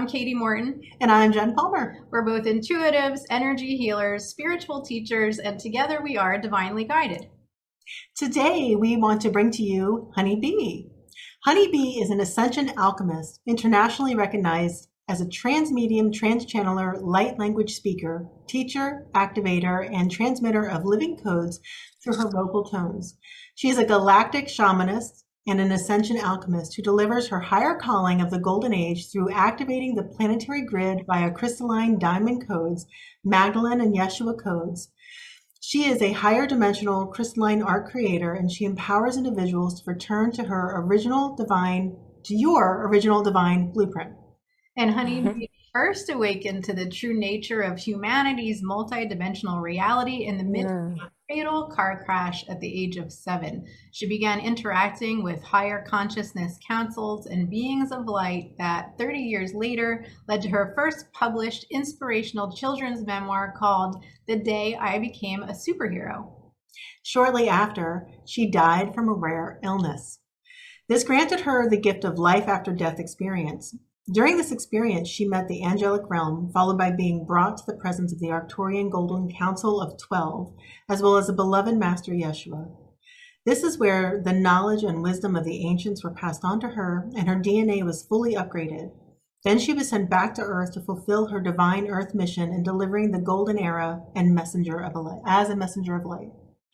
I'm Katie Morton. And I'm Jenn Palmer. We're both intuitives, energy healers, spiritual teachers, and together we are divinely guided. Today, we want to bring to you HoniB. Honey Bee is an ascension alchemist, internationally recognized as a transmedium, transchanneler, light language speaker, teacher, activator, and transmitter of living codes through her vocal tones. She is a galactic shamanist, and an ascension alchemist who delivers her higher calling of the golden age through activating the planetary grid via crystalline diamond codes, Magdalene and Yeshua codes. She is a higher dimensional crystalline art creator and she empowers individuals to return to her original divine, to your original divine blueprint. And honey, mm-hmm. first awakened to the true nature of humanity's multidimensional reality in the midst yeah. Fatal car crash at the age of seven. She began interacting with higher consciousness councils and beings of light that 30 years later led to her first published inspirational children's memoir called The Day I Became a Superhero. Shortly after, she died from a rare illness. This granted her the gift of life after death experience, during this experience, she met the angelic realm, followed by being brought to the presence of the Arcturian Golden Council of Twelve, as well as the beloved Master Yeshua. This is where the knowledge and wisdom of the ancients were passed on to her, and her DNA was fully upgraded. Then she was sent back to Earth to fulfill her divine Earth mission in delivering the golden era and messenger of light, as a messenger of light.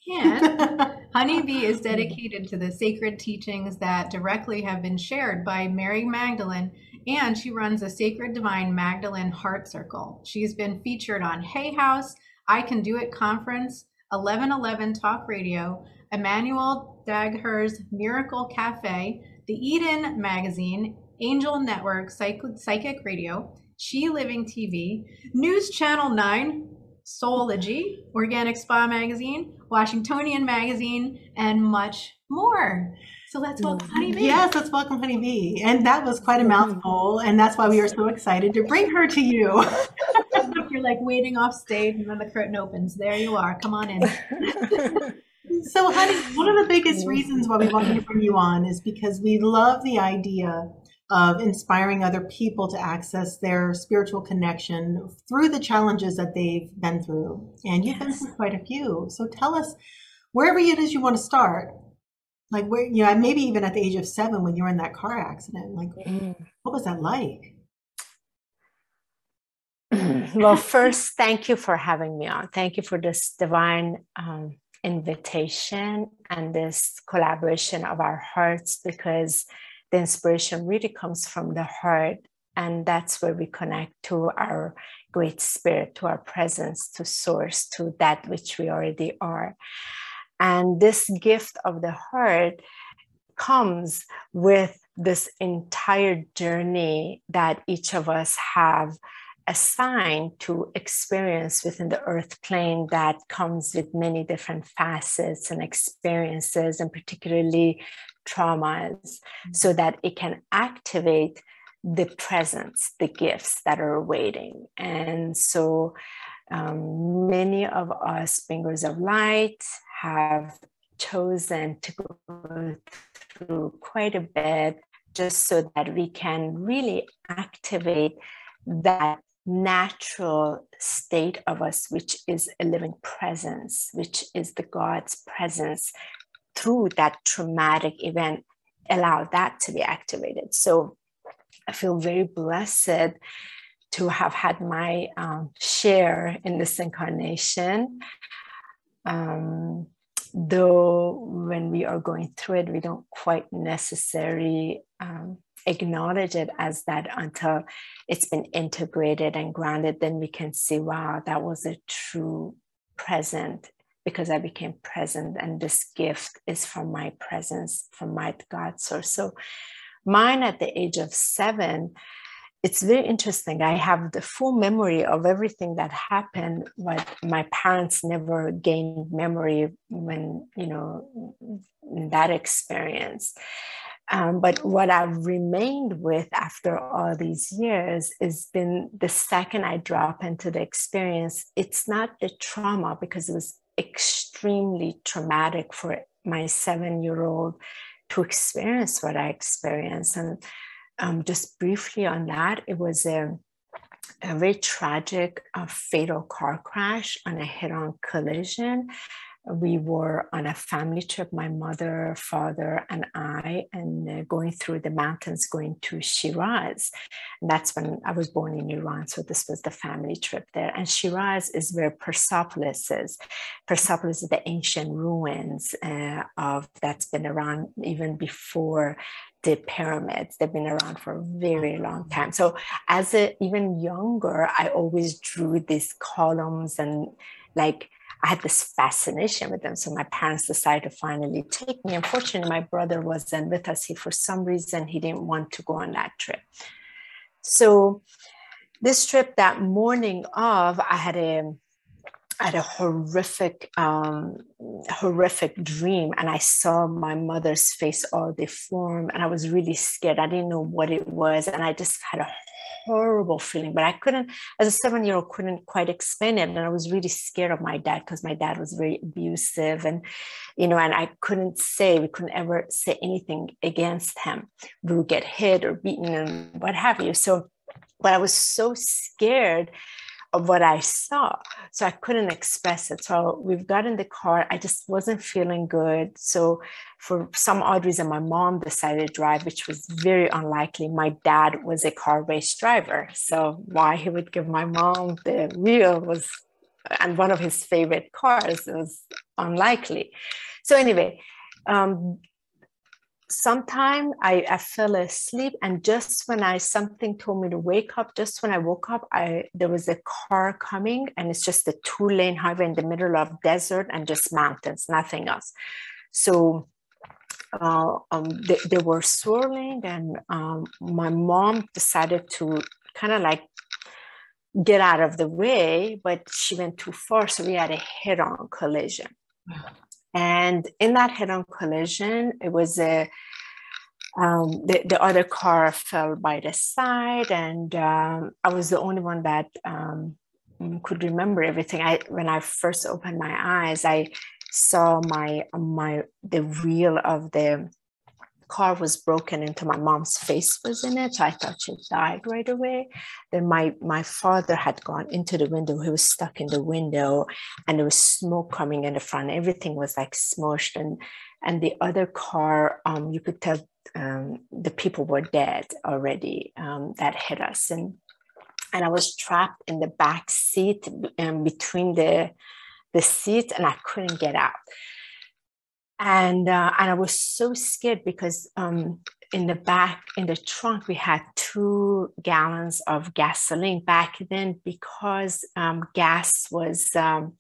And HoniB is dedicated to the sacred teachings that directly have been shared by Mary Magdalene and she runs a Sacred Divine Magdalene Heart Circle. She's been featured on Hay House, I Can Do It Conference, 1111 Talk Radio, Emmanuel Dagher's Miracle Cafe, the Eden Magazine, Angel Network Psychic Radio, She Living TV, News Channel 9, Soulology, Organic Spa Magazine, Washingtonian Magazine, and much more. So let's welcome HoniB. Yes, let's welcome HoniB. And that was quite a mm-hmm. mouthful. And that's why we are so excited to bring her to you. You're like waiting off stage and then the curtain opens. There you are. Come on in. so, honey, one of the biggest reasons why we wanted to bring you on is because we love the idea of inspiring other people to access their spiritual connection through the challenges that they've been through. And you've yes. been through quite a few. So tell us wherever it is you want to start, like where you know maybe even at the age of seven when you were in that car accident like mm. what was that like? Well first thank you for having me on. Thank you for this divine um, invitation and this collaboration of our hearts because the inspiration really comes from the heart and that's where we connect to our great spirit to our presence to source to that which we already are and this gift of the heart comes with this entire journey that each of us have assigned to experience within the earth plane that comes with many different facets and experiences and particularly traumas mm-hmm. so that it can activate the presence the gifts that are waiting and so um, many of us bringers of light have chosen to go through quite a bit just so that we can really activate that natural state of us, which is a living presence, which is the God's presence through that traumatic event, allow that to be activated. So I feel very blessed to have had my um, share in this incarnation. Um, though when we are going through it, we don't quite necessarily um, acknowledge it as that until it's been integrated and grounded, then we can see, wow, that was a true present because I became present, and this gift is from my presence, from my God source. So, mine at the age of seven it's very interesting. I have the full memory of everything that happened, but my parents never gained memory when, you know, that experience. Um, but what I've remained with after all these years has been the second I drop into the experience, it's not the trauma because it was extremely traumatic for my seven year old to experience what I experienced. And um, just briefly on that, it was a, a very tragic, uh, fatal car crash on a head on collision we were on a family trip, my mother, father, and I, and uh, going through the mountains, going to Shiraz. And that's when I was born in Iran. So this was the family trip there. And Shiraz is where Persepolis is. Persepolis is the ancient ruins uh, of that's been around even before the pyramids. They've been around for a very long mm-hmm. time. So as a even younger, I always drew these columns and like I had this fascination with them. So my parents decided to finally take me. Unfortunately, my brother wasn't with us. He, for some reason, he didn't want to go on that trip. So this trip, that morning of, I had a I had a horrific, um, horrific dream, and I saw my mother's face all deformed, and I was really scared. I didn't know what it was, and I just had a horrible feeling, but I couldn't, as a seven year old, couldn't quite explain it. And I was really scared of my dad because my dad was very abusive and, you know, and I couldn't say, we couldn't ever say anything against him. We would get hit or beaten and what have you. So, but I was so scared of what I saw. So I couldn't express it. So we've got in the car. I just wasn't feeling good. So for some odd reason, my mom decided to drive, which was very unlikely. My dad was a car race driver. So why he would give my mom the wheel was and one of his favorite cars was unlikely. So anyway, um, sometime I, I fell asleep and just when i something told me to wake up just when i woke up i there was a car coming and it's just a two lane highway in the middle of desert and just mountains nothing else. So uh, um, they, they, were swirling and um, my mom decided to kind of like get out of the way but she went too far so we had a head-on collision and in that head-on collision, it was a um, the, the other car fell by the side, and um, I was the only one that um, could remember everything. I when I first opened my eyes, I saw my my the wheel of the car was broken into my mom's face was in it so i thought she died right away. Then my my father had gone into the window he was stuck in the window and there was smoke coming in the front. Everything was like smushed and and the other car um, you could tell um, the people were dead already um, that hit us. And and i was trapped in the back seat um, between the the seats and i couldn't get out and uh, and I was so scared because um, in the back in the trunk we had two gallons of gasoline back then because um, gas was um,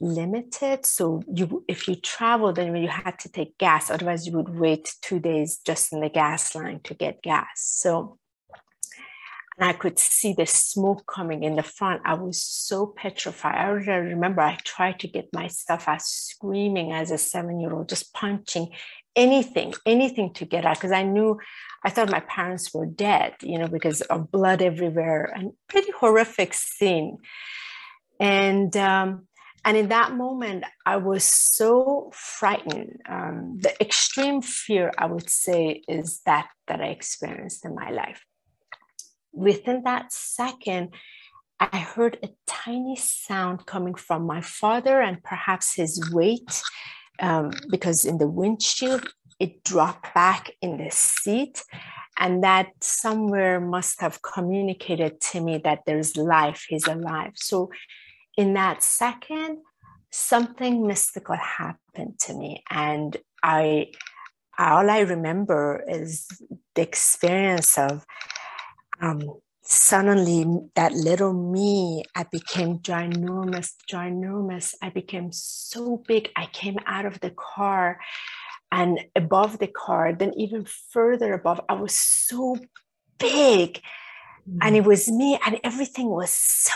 limited. So you if you traveled then you had to take gas, otherwise you would wait two days just in the gas line to get gas. So and I could see the smoke coming in the front. I was so petrified. I remember I tried to get myself out screaming as a seven year old, just punching anything, anything to get out because I knew, I thought my parents were dead, you know, because of blood everywhere and pretty horrific scene. And, um, and in that moment, I was so frightened. Um, the extreme fear, I would say, is that that I experienced in my life within that second, I heard a tiny sound coming from my father and perhaps his weight, um, because in the windshield, it dropped back in the seat. And that somewhere must have communicated to me that there's life, he's alive. So, in that second, something mystical happened to me. And I, all I remember is the experience of um, suddenly that little me, I became ginormous, ginormous. I became so big. I came out of the car and above the car, then even further above, I was so big. Mm. And it was me, and everything was so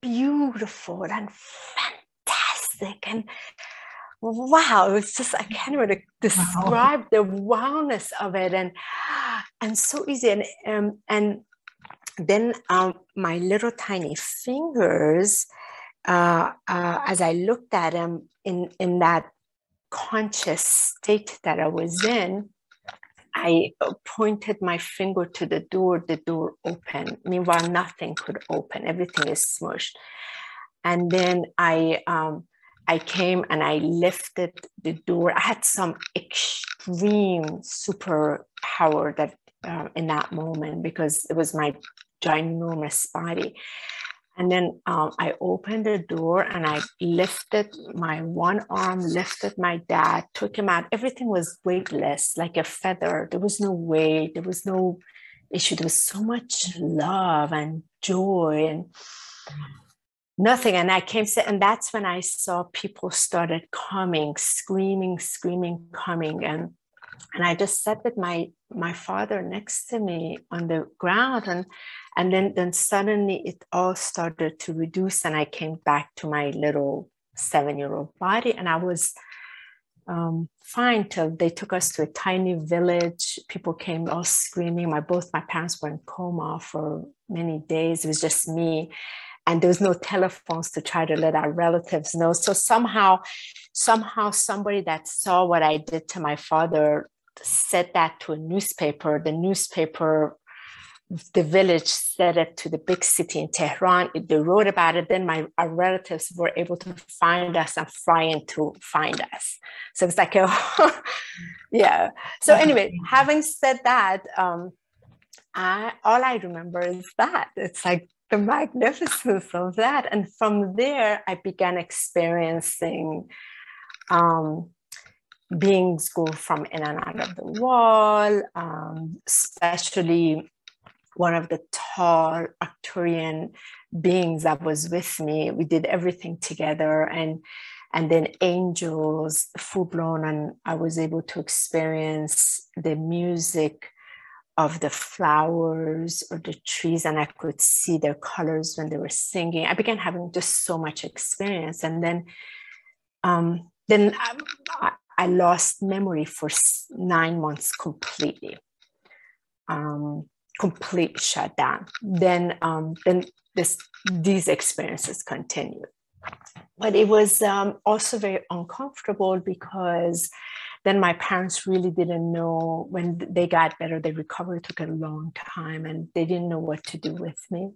beautiful and fantastic. And wow, it was just, I can't even describe wow. the wowness of it. And and so easy. And um, and then um, my little tiny fingers, uh, uh, as I looked at them in, in that conscious state that I was in, I pointed my finger to the door, the door opened. Meanwhile, nothing could open, everything is smushed. And then I, um, I came and I lifted the door. I had some extreme super power that uh, in that moment because it was my ginormous body. And then um, I opened the door and I lifted my one arm, lifted my dad, took him out. Everything was weightless, like a feather. There was no weight, there was no issue. There was so much love and joy and nothing. And I came, and that's when I saw people started coming, screaming, screaming, coming. And and I just sat with my my father next to me on the ground and and then then suddenly it all started to reduce and I came back to my little seven year old body and I was um, fine till they took us to a tiny village. People came all screaming. My both my parents were in coma for many days. It was just me, and there was no telephones to try to let our relatives know. So somehow, somehow somebody that saw what I did to my father said that to a newspaper. The newspaper, the village said it to the big city in Tehran. They wrote about it. Then my our relatives were able to find us and fly in to find us. So it's like a, yeah. So anyway, having said that, um, I, all I remember is that it's like the magnificence of that. And from there, I began experiencing um, beings go from in and out of the wall, um, especially one of the tall Arcturian beings that was with me. We did everything together and and then angels full blown and I was able to experience the music of the flowers or the trees and I could see their colors when they were singing. I began having just so much experience and then um, then I, I lost memory for nine months completely. Um, complete shutdown. Then, um, then this, these experiences continued. But it was um, also very uncomfortable because then my parents really didn't know when they got better, they recovered, took a long time, and they didn't know what to do with me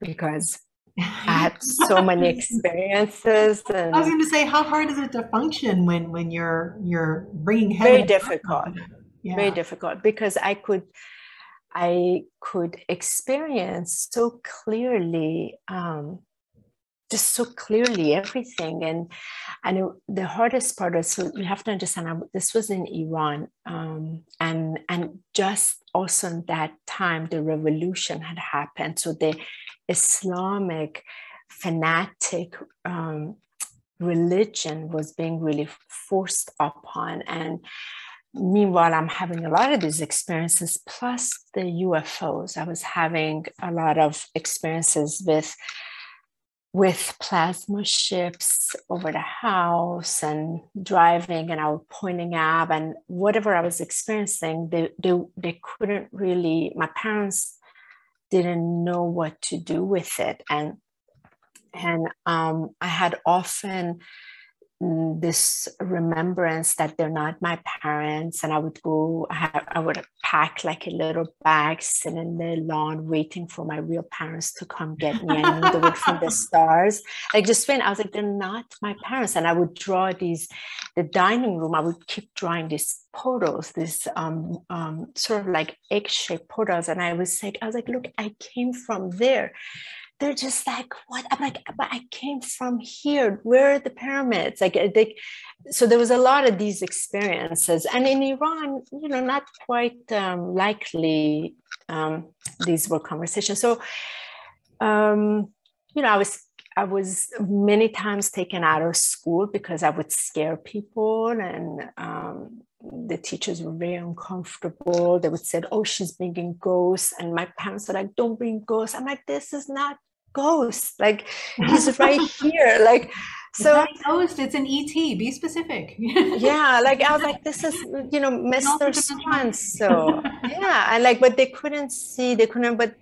because I had so many experiences. And I was going to say, how hard is it to function when when you're you're bringing heavy? very difficult, yeah. very difficult because I could I could experience so clearly um, just so clearly everything. And and the hardest part is you have to understand this was in iran um, and and just also in that time the revolution had happened. So the islamic fanatic um, religion was being really forced upon. And meanwhile i'm having a lot of these experiences plus the ufos i was having a lot of experiences with with plasma ships over the house and driving and I was pointing out and whatever I was experiencing, they, they, they couldn't really, my parents didn't know what to do with it. And, and um, I had often this remembrance that they're not my parents and i would go I, would pack like a little bag sit in the lawn waiting for my real parents to come get me. I knew they would from the stars. Like just when i was like they're not my parents and i would draw these the dining room i would keep drawing these portals these um, um, sort of like egg-shaped portals and i was like i was like look i came from there they're just like, what? I'm like, but I came from here. Where are the pyramids? Like, uh, they, so there was a lot of these experiences. And in Iran, you know, not quite um, likely um, these were conversations. So, um, you know, I was I was many times taken out of school because I would scare people, and um, the teachers were very uncomfortable. They would say, "Oh, she's bringing ghosts," and my parents were like, "Don't bring ghosts." I'm like, "This is not ghosts. Like he's right here. Like so it's ghost, it's an ET. Be specific. yeah, like I was like, this is you know, Mr. Swan. So yeah, and like, but they couldn't see, they couldn't, but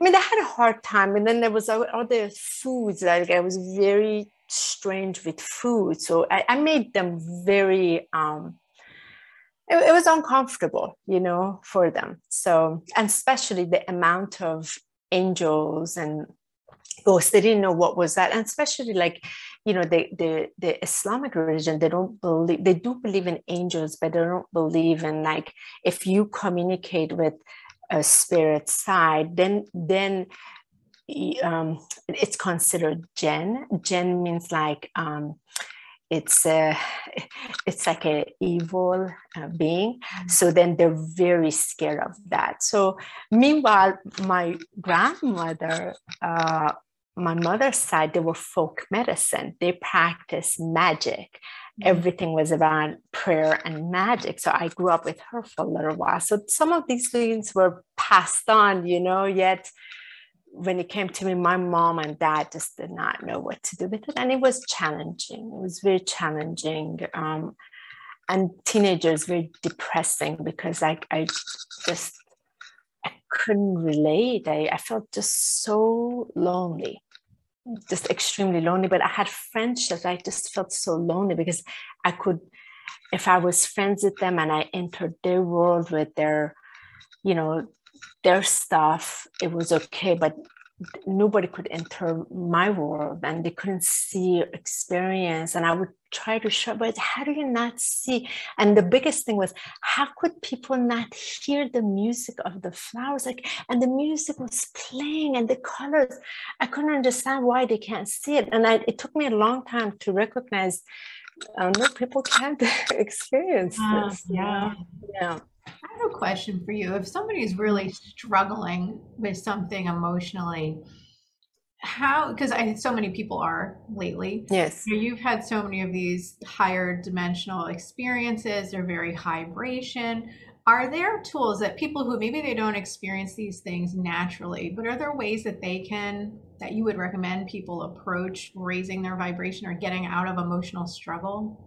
I mean, they had a hard time. And then there was all other foods. Like I was very strange with food. So I, I made them very um it, it was uncomfortable, you know, for them. So, and especially the amount of angels and ghosts, they didn't know what was that. And especially like, you know, the, the, the Islamic religion, they don't believe, they do believe in angels, but they don't believe in like, if you communicate with a spirit side, then, then um, it's considered jinn. Jinn means like um, it's a, it's like a evil uh, being. Mm-hmm. So then they're very scared of that. So meanwhile, my grandmother, uh, my mother's side, they were folk medicine. They practiced magic. Mm-hmm. Everything was about prayer and magic. So I grew up with her for a little while. So some of these things were passed on, you know, yet when it came to me, my mom and dad just did not know what to do with it. And it was challenging. It was very challenging. Um, and teenagers, very depressing because I, I just, I couldn't relate. I, I felt just so lonely, just extremely lonely. But I had friendships. I just felt so lonely because I could, if I was friends with them and I entered their world with their, you know, their stuff, it was okay, but nobody could enter my world and they couldn't see experience and i would try to show but how do you not see? And the biggest thing was how could people not hear the music of the flowers? Like and the music was playing and the colors i couldn't understand why they can't see it. And I, it took me a long time to recognize uh, no people can't experience uh, this. yeah. Yeah I have a question for you. If somebody's really struggling with something emotionally, how because I so many people are lately. Yes. You know, you've had so many of these higher dimensional experiences, they're very high vibration. Are there tools that people who maybe they don't experience these things naturally, but are there ways that they can that you would recommend people approach raising their vibration or getting out of emotional struggle?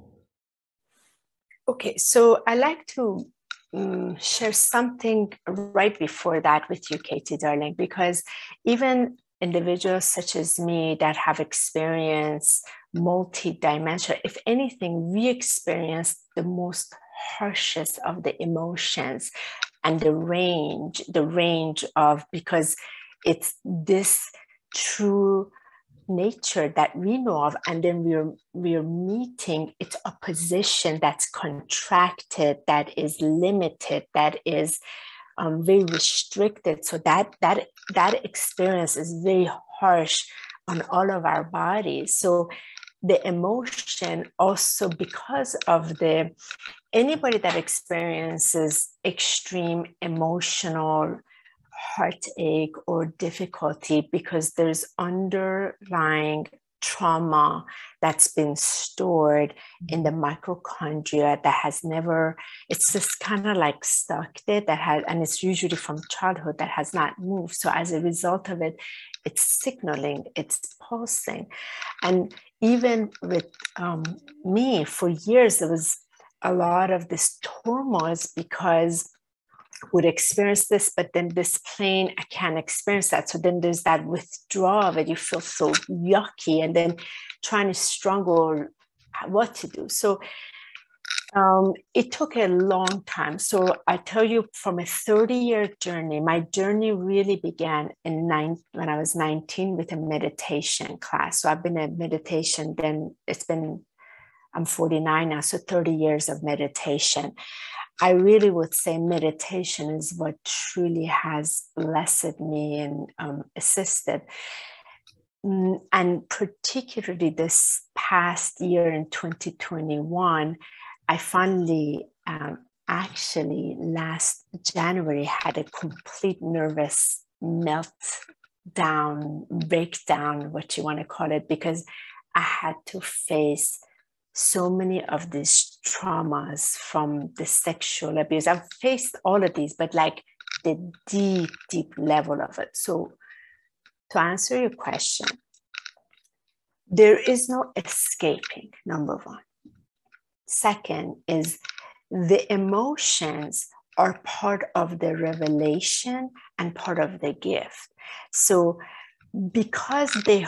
Okay, so I like to um, share something right before that with you, Katie, darling, because even individuals such as me that have experienced multi-dimensional, if anything, we experience the most harshest of the emotions and the range, the range of because it's this true nature that we know of and then we're we're meeting its opposition that's contracted that is limited that is um, very restricted. So that that that experience is very harsh on all of our bodies. So the emotion also because of the anybody that experiences extreme emotional heartache or difficulty because there's underlying trauma that's been stored in the mitochondria that has never it's just kind of like stuck there that has and it's usually from childhood that has not moved. So as a result of it it's signaling it's pulsing. And even with um, me for years there was a lot of this turmoil because would experience this, but then this plane, I can't experience that. So then there's that withdrawal that you feel so yucky, and then trying to struggle what to do. So um, it took a long time. So I tell you, from a 30 year journey, my journey really began in nine, when I was 19 with a meditation class. So I've been in meditation, then it's been, I'm 49 now, so 30 years of meditation. I really would say meditation is what truly has blessed me and um, assisted. Mm, and particularly this past year in 2021, I finally um, actually last January had a complete nervous meltdown, breakdown, what you want to call it, because I had to face so many of these traumas from the sexual abuse. I've faced all of these, but like the deep, deep level of it. So, to answer your question, there is no escaping, number one. Second is the emotions are part of the revelation and part of the gift. So, because they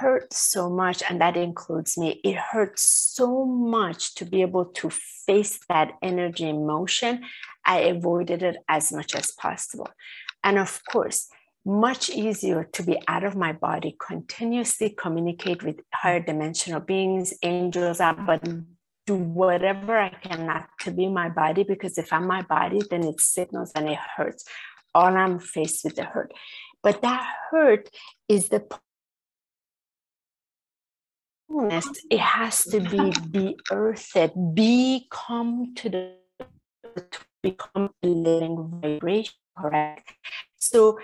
hurt so much, and that includes me. It hurts so much to be able to face that energy emotion. I avoided it as much as possible. And of course, much easier to be out of my body, continuously communicate with higher dimensional beings, angels, but do whatever I can not to be my body because if I'm my body, then it signals and it hurts. All I'm faced with the hurt. But that hurt is the it has to be be earthed, be come to the to become a living vibration, correct? So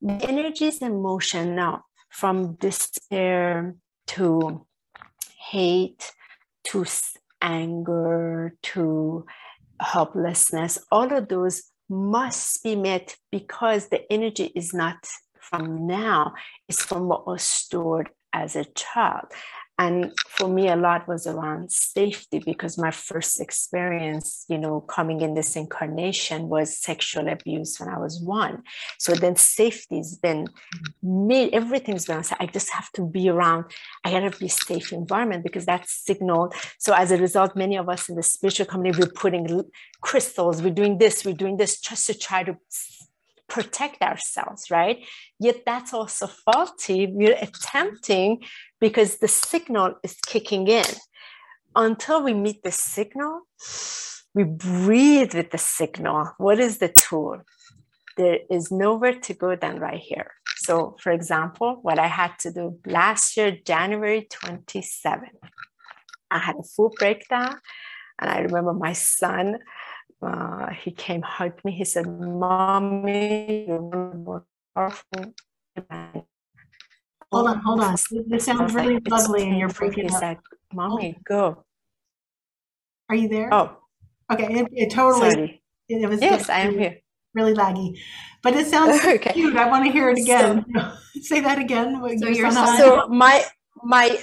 the energies and motion now from despair to hate to anger to helplessness, all of those must be met because the energy is not from now, it's from what was stored as a child. And for me, a lot was around safety because my first experience, you know, coming in this incarnation was sexual abuse when I was one. So then safety's been mm-hmm. made, everything's been, I just have to be around, I gotta be safe environment because that's signaled. So as a result, many of us in the spiritual community, we're putting crystals, we're doing this, we're doing this just to try to protect ourselves, right? Yet that's also faulty. We're attempting because the signal is kicking in. Until we meet the signal, we breathe with the signal. What is the tool? There is nowhere to go than right here. So, for example, what I had to do last year, January 27, I had a full breakdown. And I remember my son uh, he came, hugged me. He said, Mommy, you're more powerful. Hold on, hold on. This sounds really like, lovely and you're breaking He said, Mommy, go. Are you there? Oh. Okay, it, it totally. Sorry. It, it was yes, I am here. Really laggy, but it sounds so okay. cute. I want to hear it again. So, Say that again. So, your son, so my my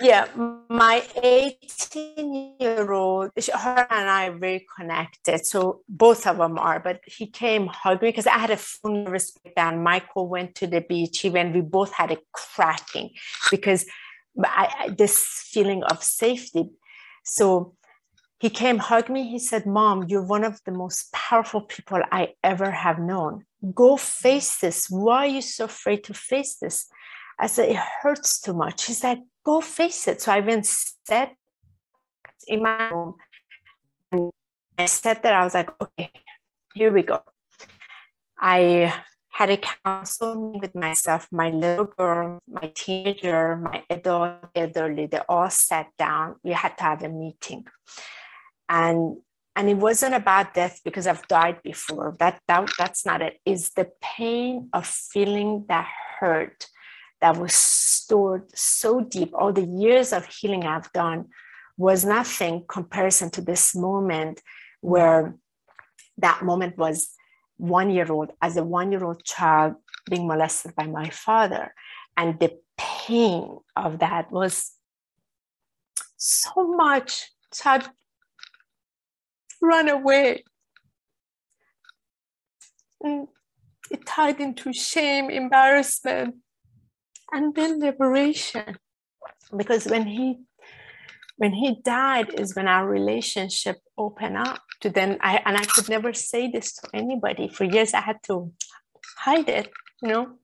yeah my 18 year old her and i are very connected so both of them are but he came hug me because i had a full nervous breakdown. Michael went to the beach. He went we both had a cracking because I, this feeling of safety. So he came hug me. He said mom you're one of the most powerful people i ever have known. Go face this. Why are you so afraid to face this? I said, it hurts too much. He's like, go face it. So I went sat in my room and I sat there. I was like, okay, here we go. I had a council with myself, my little girl, my teenager, my adult, elderly, they all sat down. We had to have a meeting. And and it wasn't about death because I've died before. That, that that's not it. It's the pain of feeling that hurt that was stored so deep. All the years of healing I've done was nothing comparison to this moment where that moment was one year old as a one year old child being molested by my father. And the pain of that was so much. Child run away. And it tied into shame embarrassment and then liberation because when he when he died is when our relationship opened up to then i and i could never say this to anybody. For years i had to hide it you know?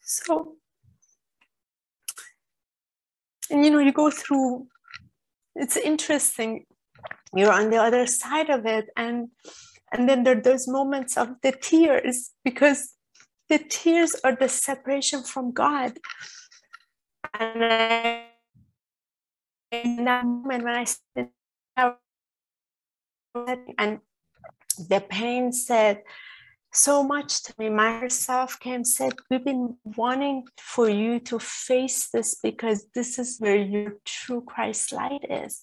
So and you know you go through it's interesting. You're on the other side of it and and then there are those moments of the tears because the tears are the separation from God. And I, in that moment when I said, and the pain said so much to me. Myself came said, We've been wanting for you to face this because this is where your true Christ light is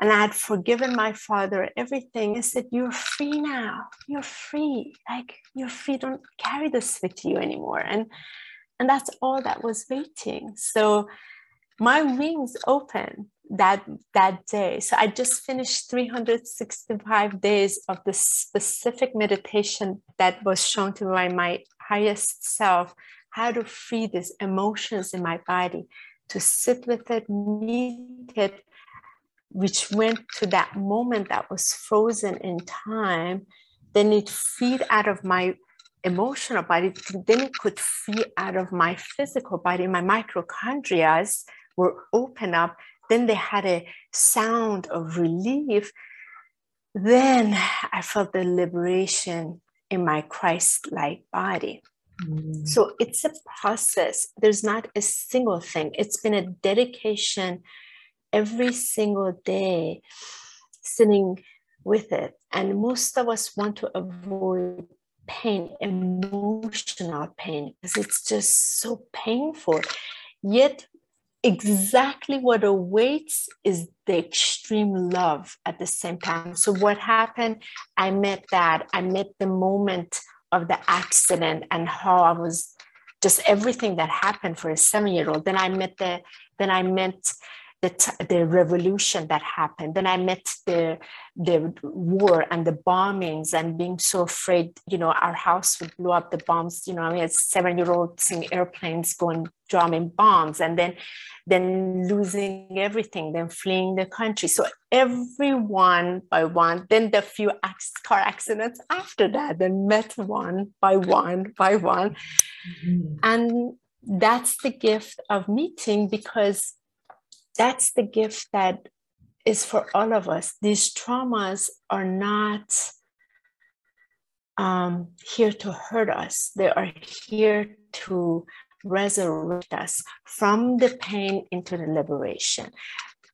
and I had forgiven my father everything. I said, You're free now. You're free. Like you're free. Don't carry this with you anymore. And and that's all that was waiting. So my wings opened that that day. So I just finished 365 days of the specific meditation that was shown to my, my highest self how to free these emotions in my body, to sit with it, meet it, which went to that moment that was frozen in time. Then it feed out of my emotional body, then it could feed out of my physical body. My mitochondria were open up. Then they had a sound of relief. Then I felt the liberation in my Christ like body. Mm. So it's a process. There's not a single thing. It's been a dedication every single day, sitting with it. And most of us want to avoid pain, emotional pain, because it's just so painful. Yet, exactly what awaits is the extreme love at the same time. So, what happened? I met that. I met the moment of the accident and how I was just everything that happened for a seven year old. Then I met the, then I met the, t- the revolution that happened. Then I met the, the war and the bombings and being so afraid, you know, our house would blow up the bombs, you know, I mean, it's seven year old seeing airplanes going dropping bombs and then, then losing everything, then fleeing the country. So every one by one, then the few car accidents after that, then met one by one by one. Mm-hmm. And that's the gift of meeting because that's the gift that is for all of us. These traumas are not um, here to hurt us, they are here to resurrect us from the pain into the liberation.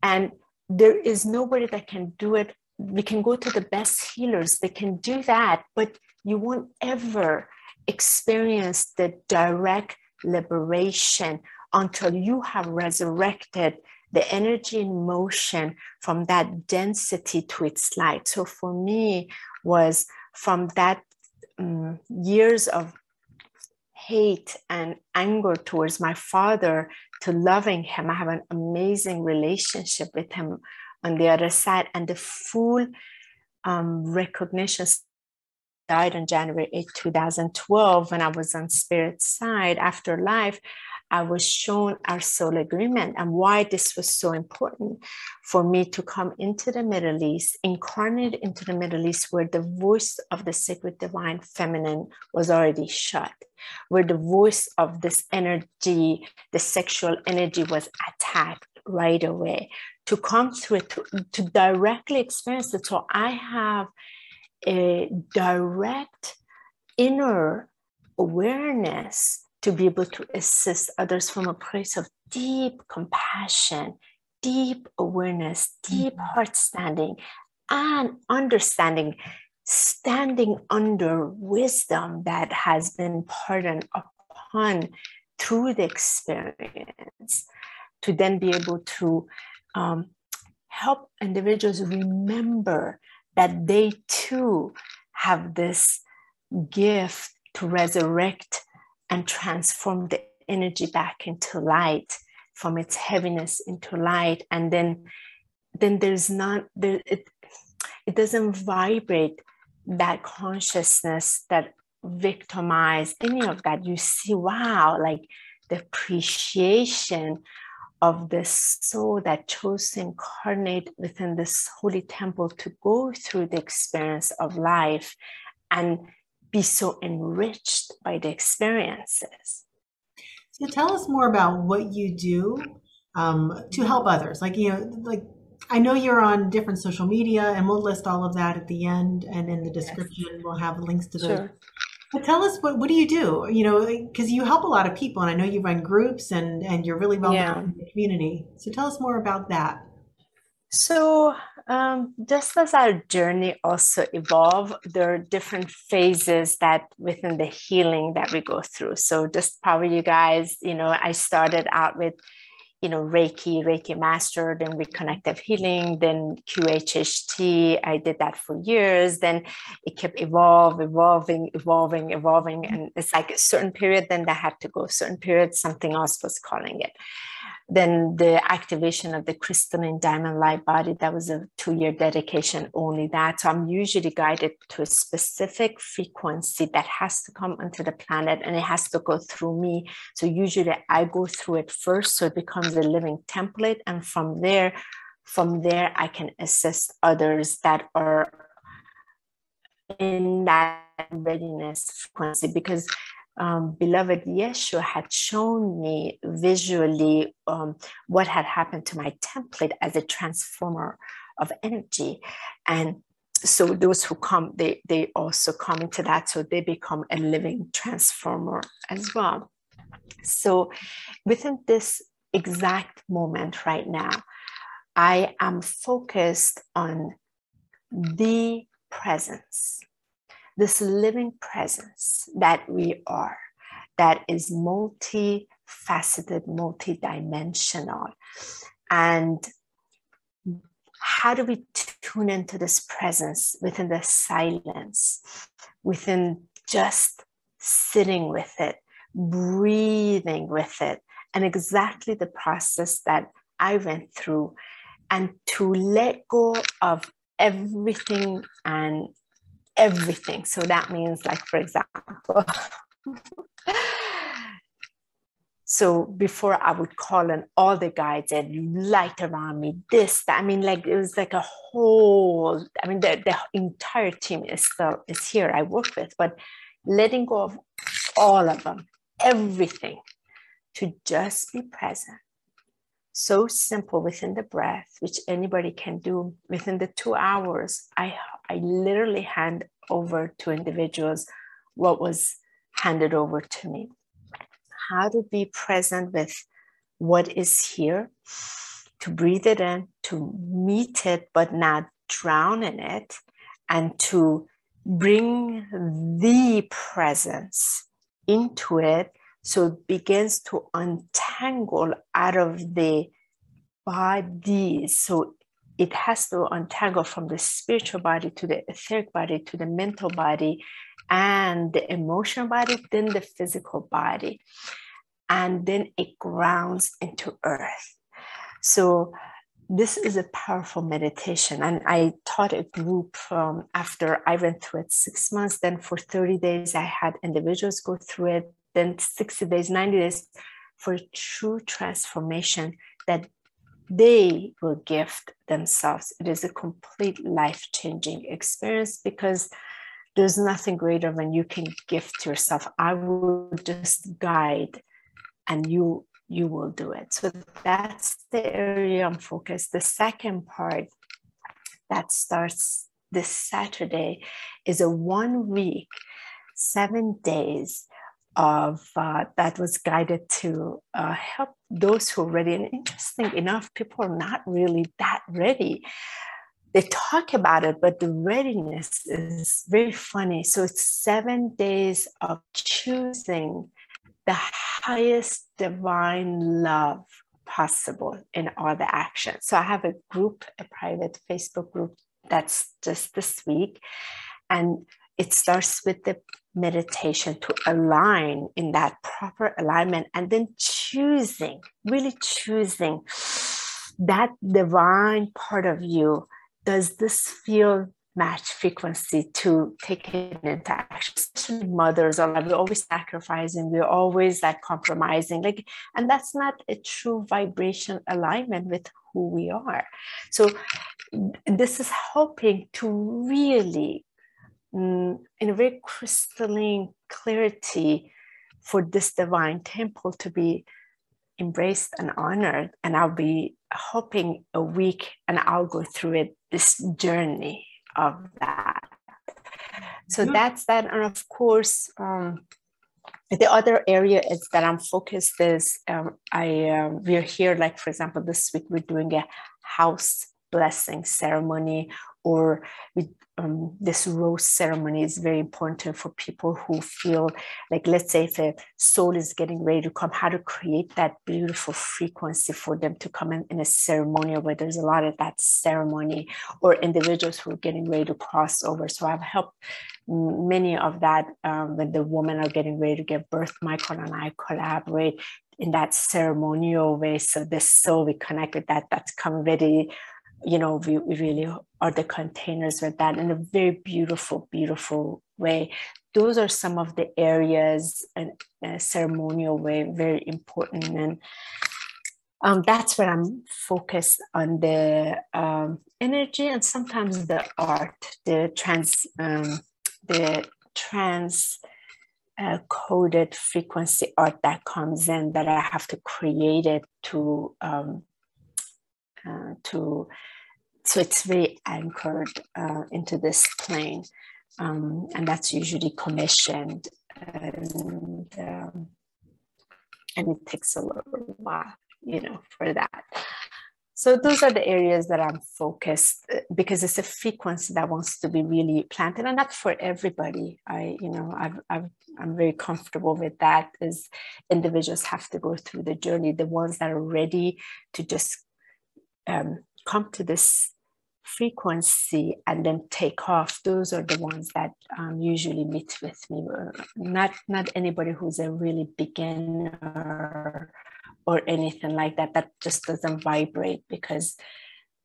And there is nobody that can do it. We can go to the best healers, they can do that, but you won't ever experience the direct liberation until you have resurrected the energy in motion from that density to its light. So for me was from that um, years of hate and anger towards my father to loving him. I have an amazing relationship with him on the other side, and the full um, recognition died on January 8, 2012, when I was on spirit side after life. I was shown our soul agreement and why this was so important for me to come into the Middle East, incarnate into the Middle East, where the voice of the sacred divine feminine was already shut, where the voice of this energy, the sexual energy, was attacked right away. To come through it, to, to directly experience it. So I have a direct inner awareness to be able to assist others from a place of deep compassion, deep awareness, deep mm-hmm. heart standing, and understanding, standing under wisdom that has been pardoned upon through the experience, to then be able to um, help individuals remember that they too have this gift to resurrect and transform the energy back into light from its heaviness into light. And then then there's not there it, it doesn't vibrate that consciousness that victimize any of that. You see wow like the appreciation of the soul that chose to incarnate within this holy temple to go through the experience of life. And be so enriched by the experiences. So tell us more about what you do um, to help others. Like you know, like I know you're on different social media, and we'll list all of that at the end and in the description. Yes. We'll have links to those. Sure. But tell us what what do you do? You know, because you help a lot of people, and I know you run groups and and you're really well known yeah. in the community. So tell us more about that. So um, just as our journey also evolve, there are different phases that within the healing that we go through. So just probably you guys, you know, I started out with, you know, Reiki, Reiki master, then reconnective healing, then QHHT. I did that for years. Then it kept evolve, evolving, evolving, evolving. And it's like a certain period, then that had to go, certain period, something else was calling it. Then the activation of the crystalline diamond light body, that was a two year dedication, only that. So I'm usually guided to a specific frequency that has to come onto the planet and it has to go through me. So usually I go through it first. So it becomes a living template. And from there, from there, I can assist others that are in that readiness frequency because um, beloved Yeshua had shown me visually um, what had happened to my template as a transformer of energy. And so those who come, they, they also come into that. So they become a living transformer as well. So within this exact moment right now, I am focused on the presence this living presence that we are, that is multifaceted, multidimensional. And how do we tune into this presence within the silence, within just sitting with it, breathing with it, and exactly the process that I went through, and to let go of everything and everything. So that means, like, for example, so before I would call on all the guides and light around me, this, that, I mean, like it was like a whole, I mean, the, the entire team is still is here I work with, but letting go of all of them, everything, to just be present so simple within the breath, which anybody can do within the two hours. I, I literally hand over to individuals what was handed over to me. How to be present with what is here, to breathe it in, to meet it, but not drown in it, and to bring the presence into it so it begins to untangle out of the body. So it has to untangle from the spiritual body to the etheric body to the mental body and the emotional body, then the physical body. And then it grounds into earth. So this is a powerful meditation. And I taught a group um, after I went through it six months. Then for 30 days, I had individuals go through it then 60 days, 90 days for true transformation that they will gift themselves. It is a complete life changing experience because there's nothing greater when you can gift yourself. I will just guide and you you will do it. So that's the area I'm focused. The second part that starts this Saturday is a one week, seven days of uh, that was guided to uh, help those who are ready. And interesting enough, people are not really that ready. They talk about it, but the readiness is very funny. So it's seven days of choosing the highest divine love possible in all the actions. So I have a group, a private Facebook group that's just this week. And it starts with the meditation to align in that proper alignment and then choosing, really choosing that divine part of you. Does this feel match frequency to take it into action? Especially mothers are like, we're always sacrificing, we're always like compromising. Like, and that's not a true vibration alignment with who we are. So this is helping to really Mm, in a very crystalline clarity for this divine temple to be embraced and honored. And I'll be hoping a week and I'll go through it, this journey of that. So mm-hmm. that's that. And of course, um, the other area is that I'm focused is um, I uh, we're here like for example this week we're doing a house blessing ceremony or we um, this rose ceremony is very important for people who feel like, let's say, if a soul is getting ready to come, how to create that beautiful frequency for them to come in, in a ceremony where there's a lot of that ceremony, or individuals who are getting ready to cross over. So I've helped many of that um, when the women are getting ready to give birth. Michael and I collaborate in that ceremonial way. So the soul, we connect with that. That's come very, you know, we, we really are the containers with that in a very beautiful, beautiful way. Those are some of the areas and a ceremonial way, very important. And um, that's where I'm focused on the um, energy and sometimes the art, the trans, um, the trans uh, coded frequency art that comes in that I have to create it to um, uh, to so it's very anchored uh, into this plane, um, and that's usually commissioned, and um, and it takes a little while, you know, for that. So those are the areas that I'm focused uh, because it's a frequency that wants to be really planted, and not for everybody. I, you know, I've, I've, I'm very comfortable with that. Is individuals have to go through the journey. The ones that are ready to just um, come to this frequency and then take off those are the ones that um, usually meet with me uh, not not anybody who's a really beginner or anything like that that just doesn't vibrate because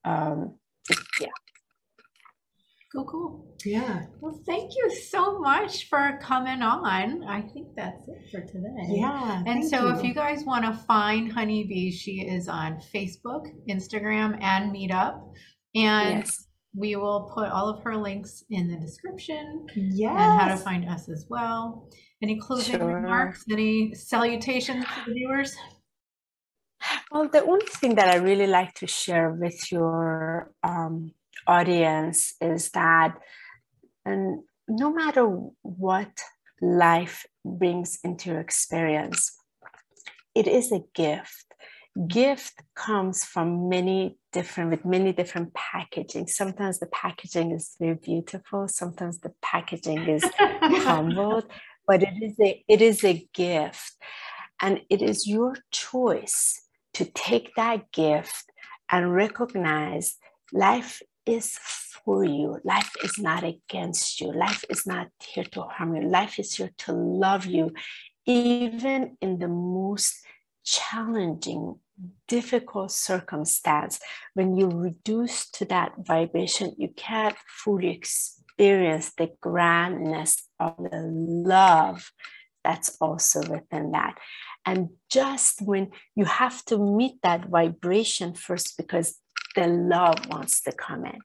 um yeah Cool, cool. Yeah. Well, thank you so much for coming on. I think that's it for today. Yeah. And thank so, if you guys want to find HoniB, she is on Facebook, Instagram, and Meetup. And yes we will put all of her links in the description yes. and how to find us as well. Any closing Sure. remarks? Any salutations to the viewers? Well, the only thing that I really like to share with your um, audience is that and no matter what life brings into your experience, it is a gift. Gift comes from many different, with many different packaging. Sometimes the packaging is very beautiful. Sometimes the packaging is humbled, but it is a it is a gift, and it is your choice to take that gift and recognize life is for you. Life is not against you. Life is not here to harm you. Life is here to love you, even in the most challenging, difficult circumstance. When you reduce to that vibration, you can't fully experience the grandness of the love that's also within that. And just when you have to meet that vibration first, because the love wants to come in.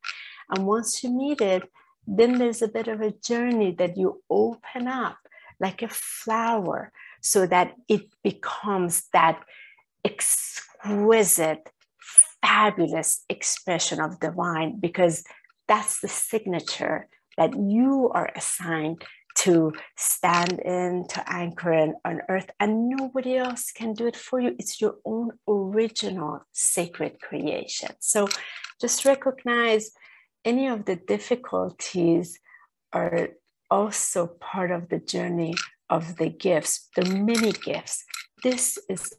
And once you meet it, then there's a bit of a journey that you open up like a flower so that it becomes that exquisite, fabulous expression of divine, because that's the signature that you are assigned to stand in, to anchor in on earth, and nobody else can do it for you. It's your own original sacred creation. So just recognize any of the difficulties are also part of the journey of the gifts, the many gifts. This is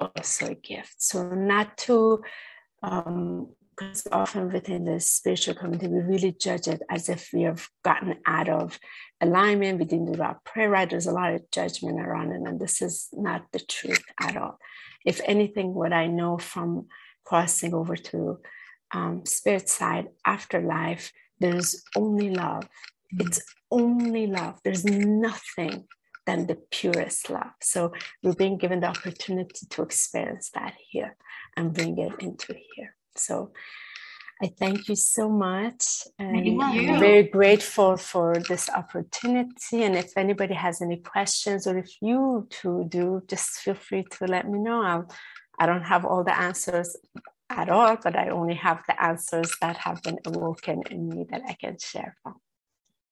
also a gift. So not to um, because often within the spiritual community, we really judge it as if we have gotten out of alignment, we didn't do our prayer right. There's a lot of judgment around it, and this is not the truth at all. If anything, what I know from crossing over to um, spirit side, afterlife, there's only love. Mm-hmm. It's only love. There's nothing than the purest love. So we're being given the opportunity to experience that here and bring it into here. So I thank you so much. And I'm very grateful for this opportunity. And if anybody has any questions or if you too do, just feel free to let me know. I'll, I don't have all the answers at all, but I only have the answers that have been awoken in me that I can share from.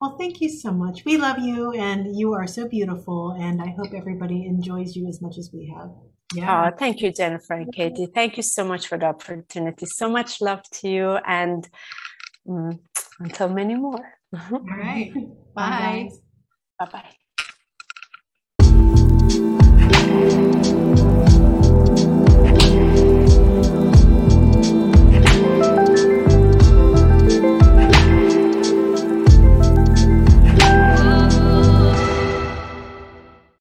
Well, thank you so much. We love you and you are so beautiful. And I hope everybody enjoys you as much as we have. Yeah. Oh, thank you, Jennifer and Katie. Thank you so much for the opportunity. So much love to you. And um, until many more. All right. Bye. Bye bye.